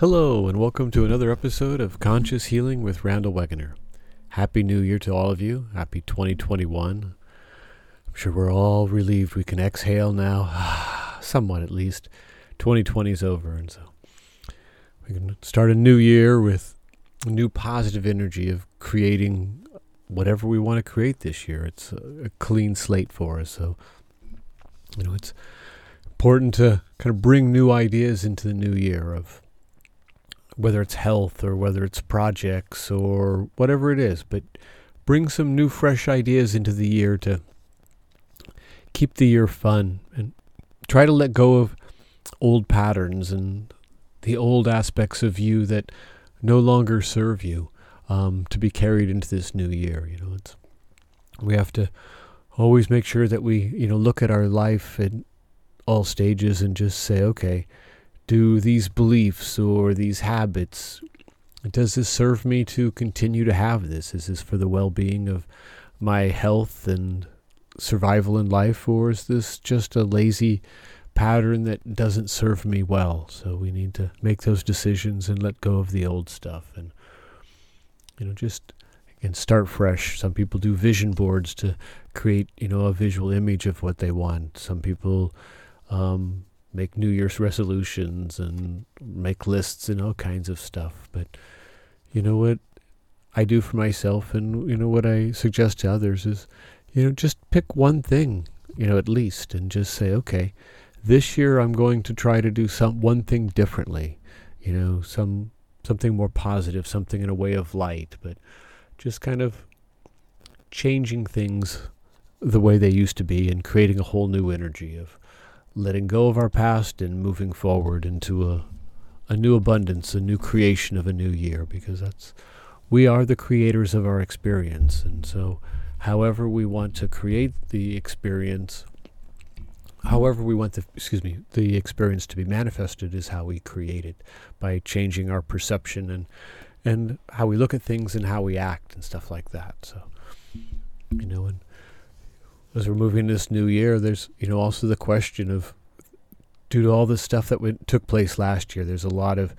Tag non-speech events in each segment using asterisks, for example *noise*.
Hello, and welcome to another episode of Conscious Healing with Randall Wegener. Happy New Year to all of you. Happy 2021. I'm sure we're all relieved we can exhale now, *sighs* somewhat at least. 2020 is over, and so we can start a new year with new positive energy of creating whatever we want to create this year. It's a clean slate for us, so you know it's important to kind of bring new ideas into the new year of whether it's health or whether it's projects or whatever it is, but bring some new, fresh ideas into the year to keep the year fun and try to let go of old patterns and the old aspects of you that no longer serve you um, to be carried into this new year. You know, it's we have to always make sure that we you know look at our life at all stages and just say, okay do these beliefs or these habits? Does this serve me to continue to have this? Is this for the well-being of my health and survival in life or is this just a lazy pattern that doesn't serve me well? So we need to make those decisions and let go of the old stuff and you know just and start fresh. Some people do vision boards to create you know a visual image of what they want. Some people um, make New Year's resolutions and make lists and all kinds of stuff. But you know what I do for myself, and you know what I suggest to others is, you know, just pick one thing, you know, at least, and just say, okay, this year I'm going to try to do some one thing differently, you know, some something more positive, something in a way of light, but just kind of changing things the way they used to be and creating a whole new energy of letting go of our past and moving forward into a, a new abundance, a new creation of a new year, because that's we are the creators of our experience. And so, however we want to create the experience, however we want the excuse me the experience to be manifested is how we create it by changing our perception and and how we look at things and how we act and stuff like that. So, you know, and as we're moving this new year, there's you know also the question of due to all the stuff that went, took place last year, there's a lot of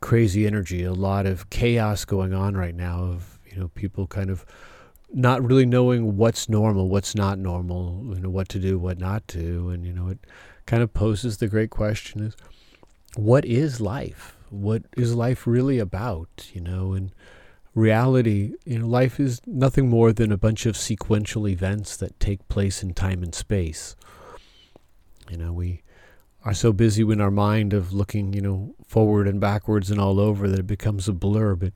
crazy energy, a lot of chaos going on right now of you know people kind of not really knowing what's normal, what's not normal, you know what to do, what not to, and you know it kind of poses the great question is what is life? What is life really about? You know, and reality, you know, life is nothing more than a bunch of sequential events that take place in time and space. You know, we are so busy in our mind of looking, you know, forward and backwards and all over that it becomes a blur. But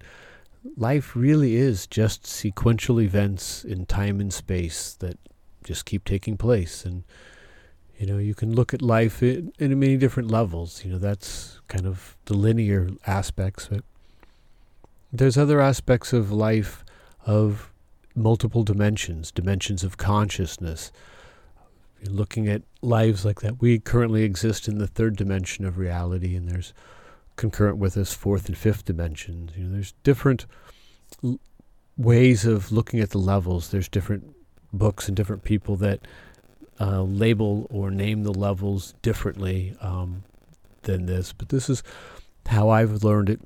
life really is just sequential events in time and space that just keep taking place. And, you know, you can look at life in, in many different levels. You know, that's kind of the linear aspects. But there's other aspects of life of multiple dimensions, dimensions of consciousness. You're looking at lives like that. We currently exist in the third dimension of reality, and there's concurrent with us fourth and fifth dimensions. You know, there's different l- ways of looking at the levels. There's different books and different people that uh, label or name the levels differently um, than this. But this is how I've learned it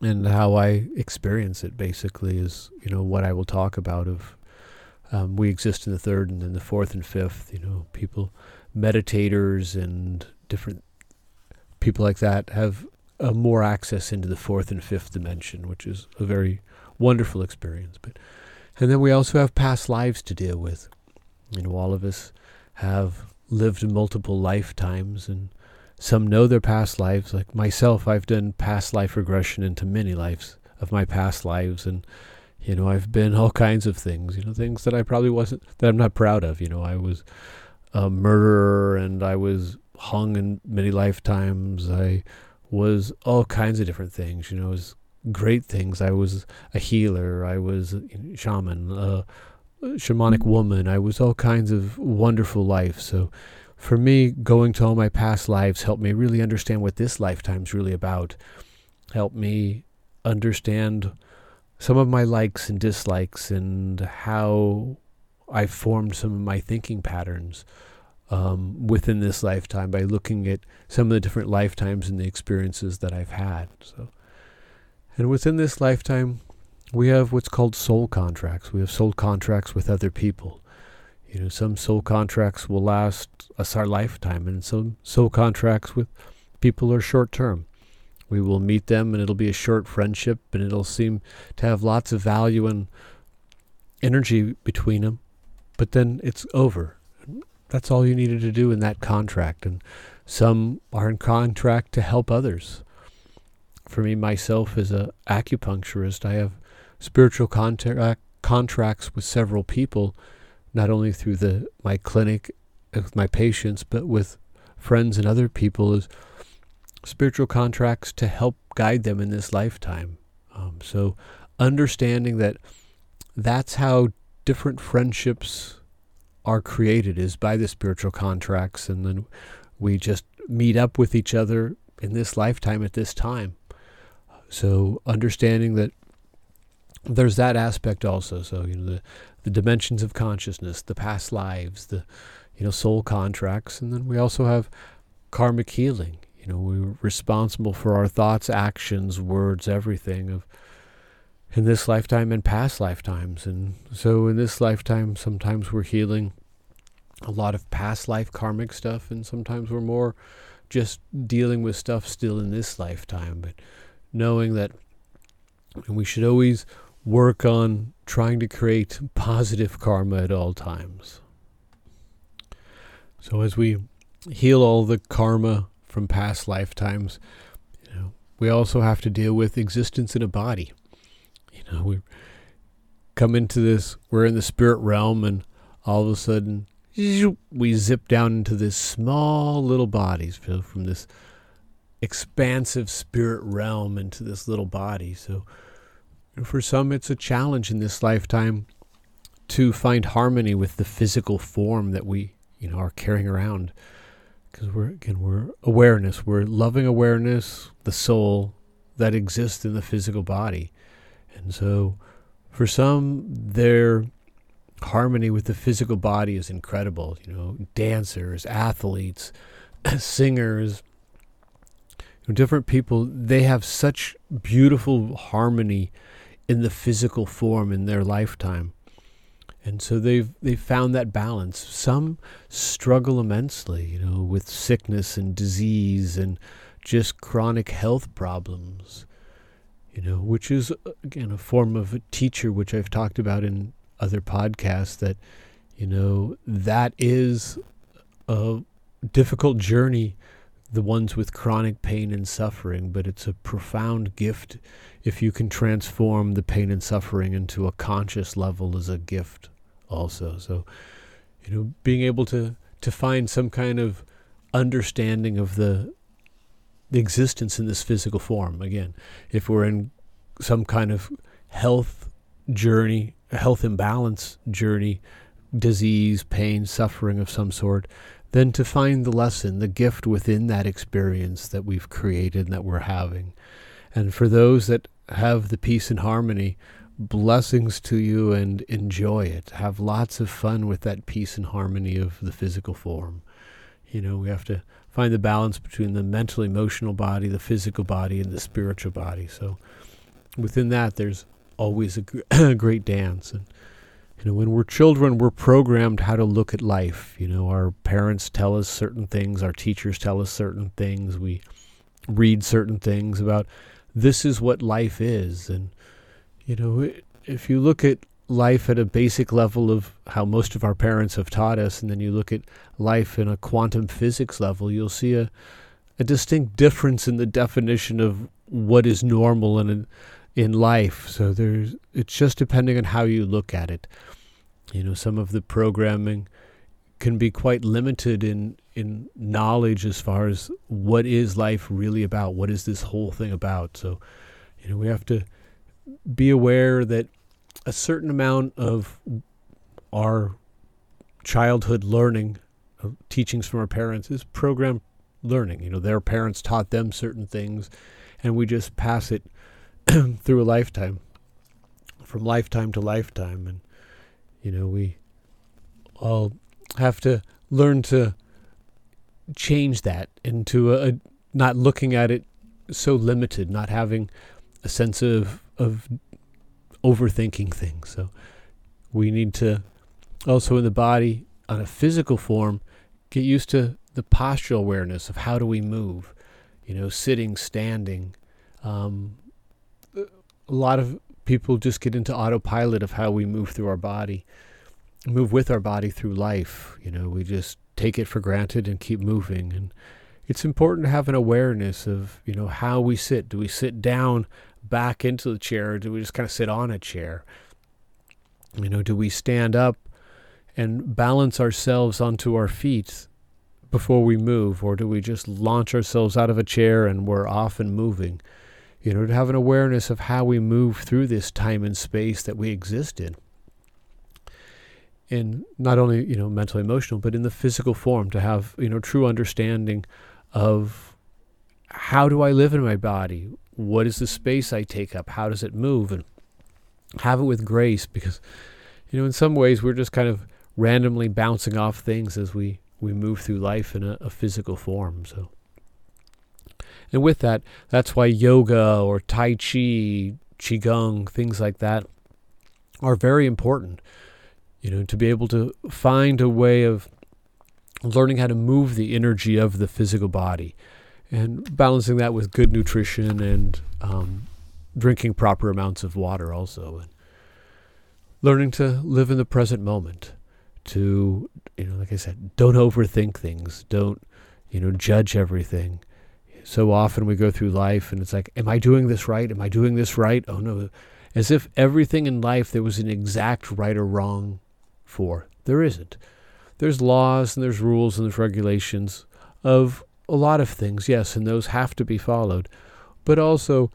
and how I experience it basically is, you know, what I will talk about of um, we exist in the third and then the fourth and fifth, you know, people, meditators and different people like that have more access into the fourth and fifth dimension, which is a very wonderful experience. But, and then we also have past lives to deal with. You know, all of us have lived multiple lifetimes and some know their past lives. Like myself, I've done past life regression into many lives of my past lives, and you know, I've been all kinds of things. You know, things that I probably wasn't that I'm not proud of. You know, I was a murderer, and I was hung in many lifetimes. I was all kinds of different things. You know, it was great things. I was a healer. I was a shaman, a shamanic woman. I was all kinds of wonderful life. So for me, going to all my past lives helped me really understand what this lifetime's really about. Helped me understand some of my likes and dislikes and how I formed some of my thinking patterns um, within this lifetime by looking at some of the different lifetimes and the experiences that I've had. So, and within this lifetime, we have what's called soul contracts. We have soul contracts with other people. You know, some soul contracts will last us our lifetime, and some soul contracts with people are short term. We will meet them, and it'll be a short friendship, and it'll seem to have lots of value and energy between them, but then it's over. That's all you needed to do in that contract. And some are in contract to help others. For me, myself, as a acupuncturist, I have spiritual contact, uh, contracts with several people, not only through the my clinic with my patients, but with friends and other people as spiritual contracts to help guide them in this lifetime. Um, so, understanding that that's how different friendships are created is by the spiritual contracts, and then we just meet up with each other in this lifetime at this time. So, understanding that there's that aspect also. So, you know, the, the dimensions of consciousness, the past lives, the, you know, soul contracts. And then we also have karmic healing. You know, we're responsible for our thoughts, actions, words, everything of in this lifetime and past lifetimes. And so in this lifetime, sometimes we're healing a lot of past life karmic stuff, and sometimes we're more just dealing with stuff still in this lifetime. But knowing that we should always work on trying to create positive karma at all times. So as we heal all the karma from past lifetimes, you know, we also have to deal with existence in a body. You know, we come into this, we're in the spirit realm, and all of a sudden, we zip down into this small little bodies from this expansive spirit realm into this little body. So for some, it's a challenge in this lifetime to find harmony with the physical form that we, you know, are carrying around. Because we're again, we're awareness, we're loving awareness, the soul that exists in the physical body, and so for some, their harmony with the physical body is incredible. You know, dancers, athletes, *clears throat* singers, different people, they have such beautiful harmony in the physical form in their lifetime. And so they've they've found that balance. Some struggle immensely, you know, with sickness and disease and just chronic health problems. You know, which is again a form of a teacher, which I've talked about in other podcasts. That you know that is a difficult journey the ones with chronic pain and suffering, but it's a profound gift if you can transform the pain and suffering into a conscious level as a gift also. So, you know, being able to to find some kind of understanding of the the existence in this physical form. Again, if we're in some kind of health journey, a health imbalance journey, disease, pain, suffering of some sort, then to find the lesson, the gift within that experience that we've created and that we're having. And for those that have the peace and harmony, blessings to you and enjoy it. Have lots of fun with that peace and harmony of the physical form. You know, we have to find the balance between the mental, emotional body, the physical body, and the spiritual body. So within that, there's always a, *coughs* great dance. And you know, when we're children, we're programmed how to look at life. You know, our parents tell us certain things, our teachers tell us certain things, we read certain things about this is what life is. And, you know, if you look at life at a basic level of how most of our parents have taught us, and then you look at life in a quantum physics level, you'll see a, a distinct difference in the definition of what is normal and in life. So there's it's just depending on how you look at it. You know, some of the programming can be quite limited in in knowledge as far as what is life really about. What is this whole thing about? So, you know, we have to be aware that a certain amount of our childhood learning, teachings from our parents, is program learning. You know, their parents taught them certain things, and we just pass it *clears throat* through a lifetime, from lifetime to lifetime. And, you know, we all have to learn to change that into a, a not looking at it so limited, not having a sense of of overthinking things. So we need to also in the body on a physical form get used to the postural awareness of how do we move, you know, sitting, standing. Um, a lot of people just get into autopilot of how we move through our body, move with our body through life. You know, we just take it for granted and keep moving. And it's important to have an awareness of, you know, how we sit. Do we sit down back into the chair or do we just kind of sit on a chair? You know, do we stand up and balance ourselves onto our feet before we move, or do we just launch ourselves out of a chair and we're off and moving? You know, to have an awareness of how we move through this time and space that we exist in. In not only, you know, mental, emotional, but in the physical form, to have, you know, true understanding of how do I live in my body? What is the space I take up? How does it move? And have it with grace because, you know, in some ways we're just kind of randomly bouncing off things as we, we move through life in a, a physical form. So, and with that, that's why yoga or Tai Chi, Qigong, things like that are very important. You know, to be able to find a way of learning how to move the energy of the physical body and balancing that with good nutrition and um, drinking proper amounts of water also and learning to live in the present moment to you know like i said don't overthink things don't you know judge everything. So often we go through life and it's like am i doing this right? Am i doing this right? Oh no. As if everything in life there was an exact right or wrong for there isn't. There's laws and there's rules and there's regulations of a lot of things yes and those have to be followed but also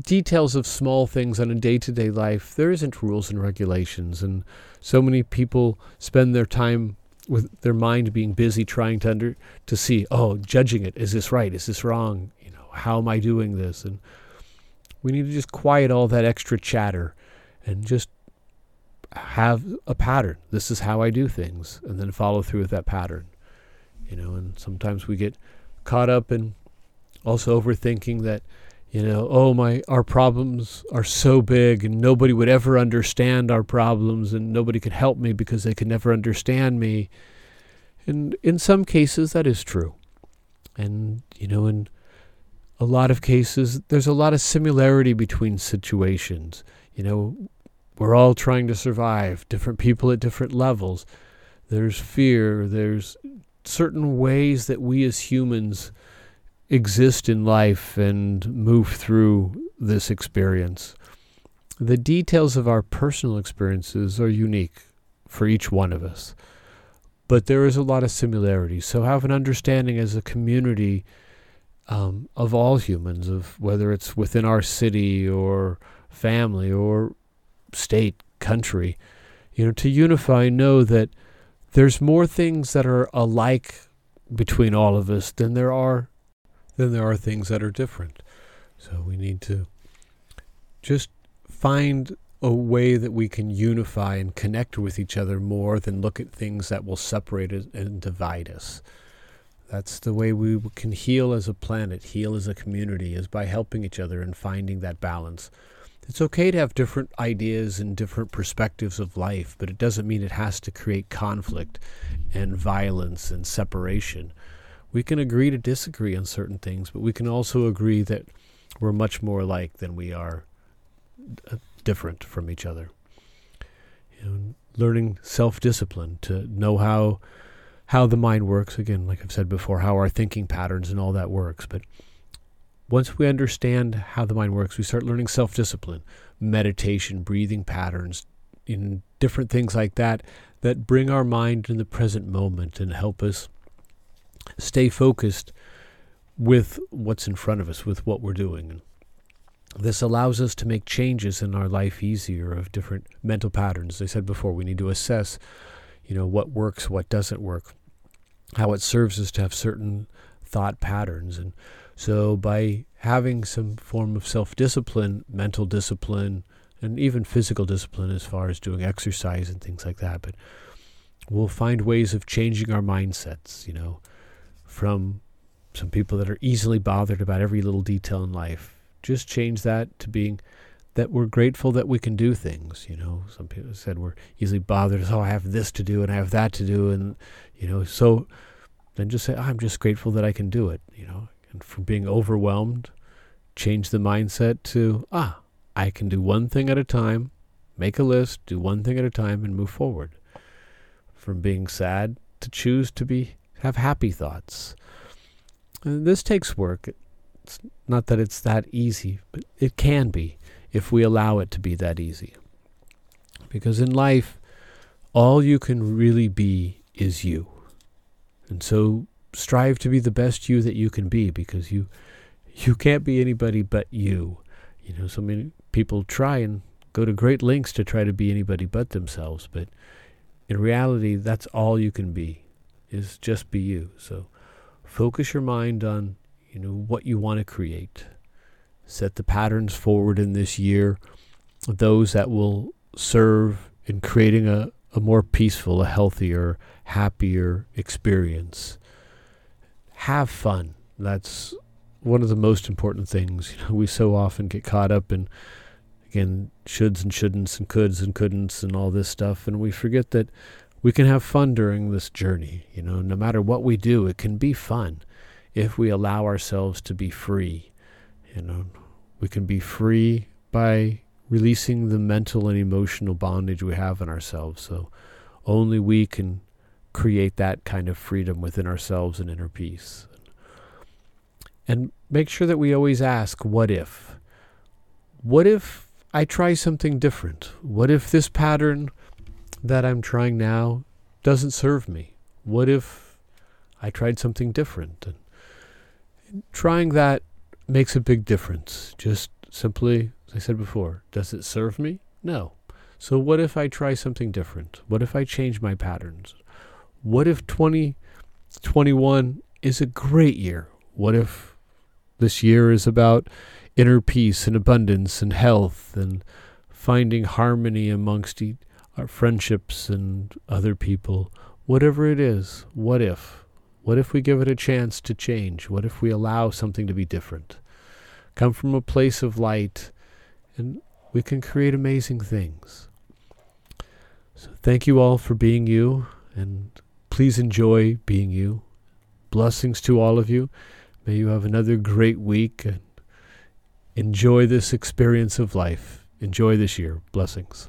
details of small things on a day-to-day life there isn't rules and regulations and so many people spend their time with their mind being busy trying to under to see oh judging it is this right is this wrong you know how am i doing this and we need to just quiet all that extra chatter and just have a pattern. This is how i do things and then follow through with that pattern you know and sometimes we get caught up in also overthinking that you know oh my our problems are so big and nobody would ever understand our problems and nobody could help me because they could never understand me. And in some cases that is true. And you know in a lot of cases there's a lot of similarity between situations. You know we're all trying to survive different people at different levels. There's fear there's certain ways that we as humans exist in life and move through this experience. The details of our personal experiences are unique for each one of us, but there is a lot of similarity. So, have an understanding as a community um, of all humans, of whether it's within our city or family or state, country, you know, to unify, know that there's more things that are alike between all of us than there are then there are things that are different. So we need to just find a way that we can unify and connect with each other more than look at things that will separate us and divide us. That's the way we can heal as a planet, heal as a community, is by helping each other and finding that balance. It's okay to have different ideas and different perspectives of life, but it doesn't mean it has to create conflict and violence and separation we can agree to disagree on certain things, but we can also agree that we're much more alike than we are uh, different from each other. You know, learning self-discipline to know how how the mind works again like I've said before how our thinking patterns and all that works but once we understand how the mind works we start learning self-discipline meditation breathing patterns in different things like that that bring our mind in the present moment and help us stay focused with what's in front of us, with what we're doing. This allows us to make changes in our life easier of different mental patterns. As I said before, we need to assess, you know, what works, what doesn't work, how it serves us to have certain thought patterns. And so by having some form of self-discipline, mental discipline, and even physical discipline as far as doing exercise and things like that, but we'll find ways of changing our mindsets, you know, from some people that are easily bothered about every little detail in life. Just change that to being that we're grateful that we can do things. You know, some people said we're easily bothered. Oh, I have this to do and I have that to do, and you know, so then just say, I'm just grateful that I can do it. You know, and from being overwhelmed, change the mindset to ah, I can do one thing at a time. Make a list, do one thing at a time, and move forward. From being sad to choose to be have happy thoughts. And this takes work. It's not that it's that easy, but it can be if we allow it to be that easy. Because in life, all you can really be is you. And so strive to be the best you that you can be because you you can't be anybody but you. You know, so many people try and go to great lengths to try to be anybody but themselves, but in reality that's all you can be is just be you. So focus your mind on, you know, what you want to create set the patterns forward in this year, those that will serve in creating a, a more peaceful, a healthier, happier experience. Have fun. That's one of the most important things. You know, we so often get caught up in again shoulds and shouldn'ts and coulds and couldn'ts and all this stuff, and we forget that we can have fun during this journey. You know, no matter what we do, it can be fun if we allow ourselves to be free you know, we can be free by releasing the mental and emotional bondage we have in ourselves. So only we can create that kind of freedom within ourselves and inner peace. And make sure that we always ask, what if? What if I try something different? What if this pattern that I'm trying now doesn't serve me? What if I tried something different? And trying that makes a big difference. Just simply, as I said before, does it serve me? No. So what if I try something different? What if I change my patterns? What if 2021 is a great year? What if this year is about inner peace and abundance and health and finding harmony amongst our friendships and other people? Whatever it is, what if? What if we give it a chance to change? What if we allow something to be different? Come from a place of light, and we can create amazing things. So, thank you all for being you, and please enjoy being you. Blessings to all of you. May you have another great week and enjoy this experience of life. Enjoy this year. Blessings.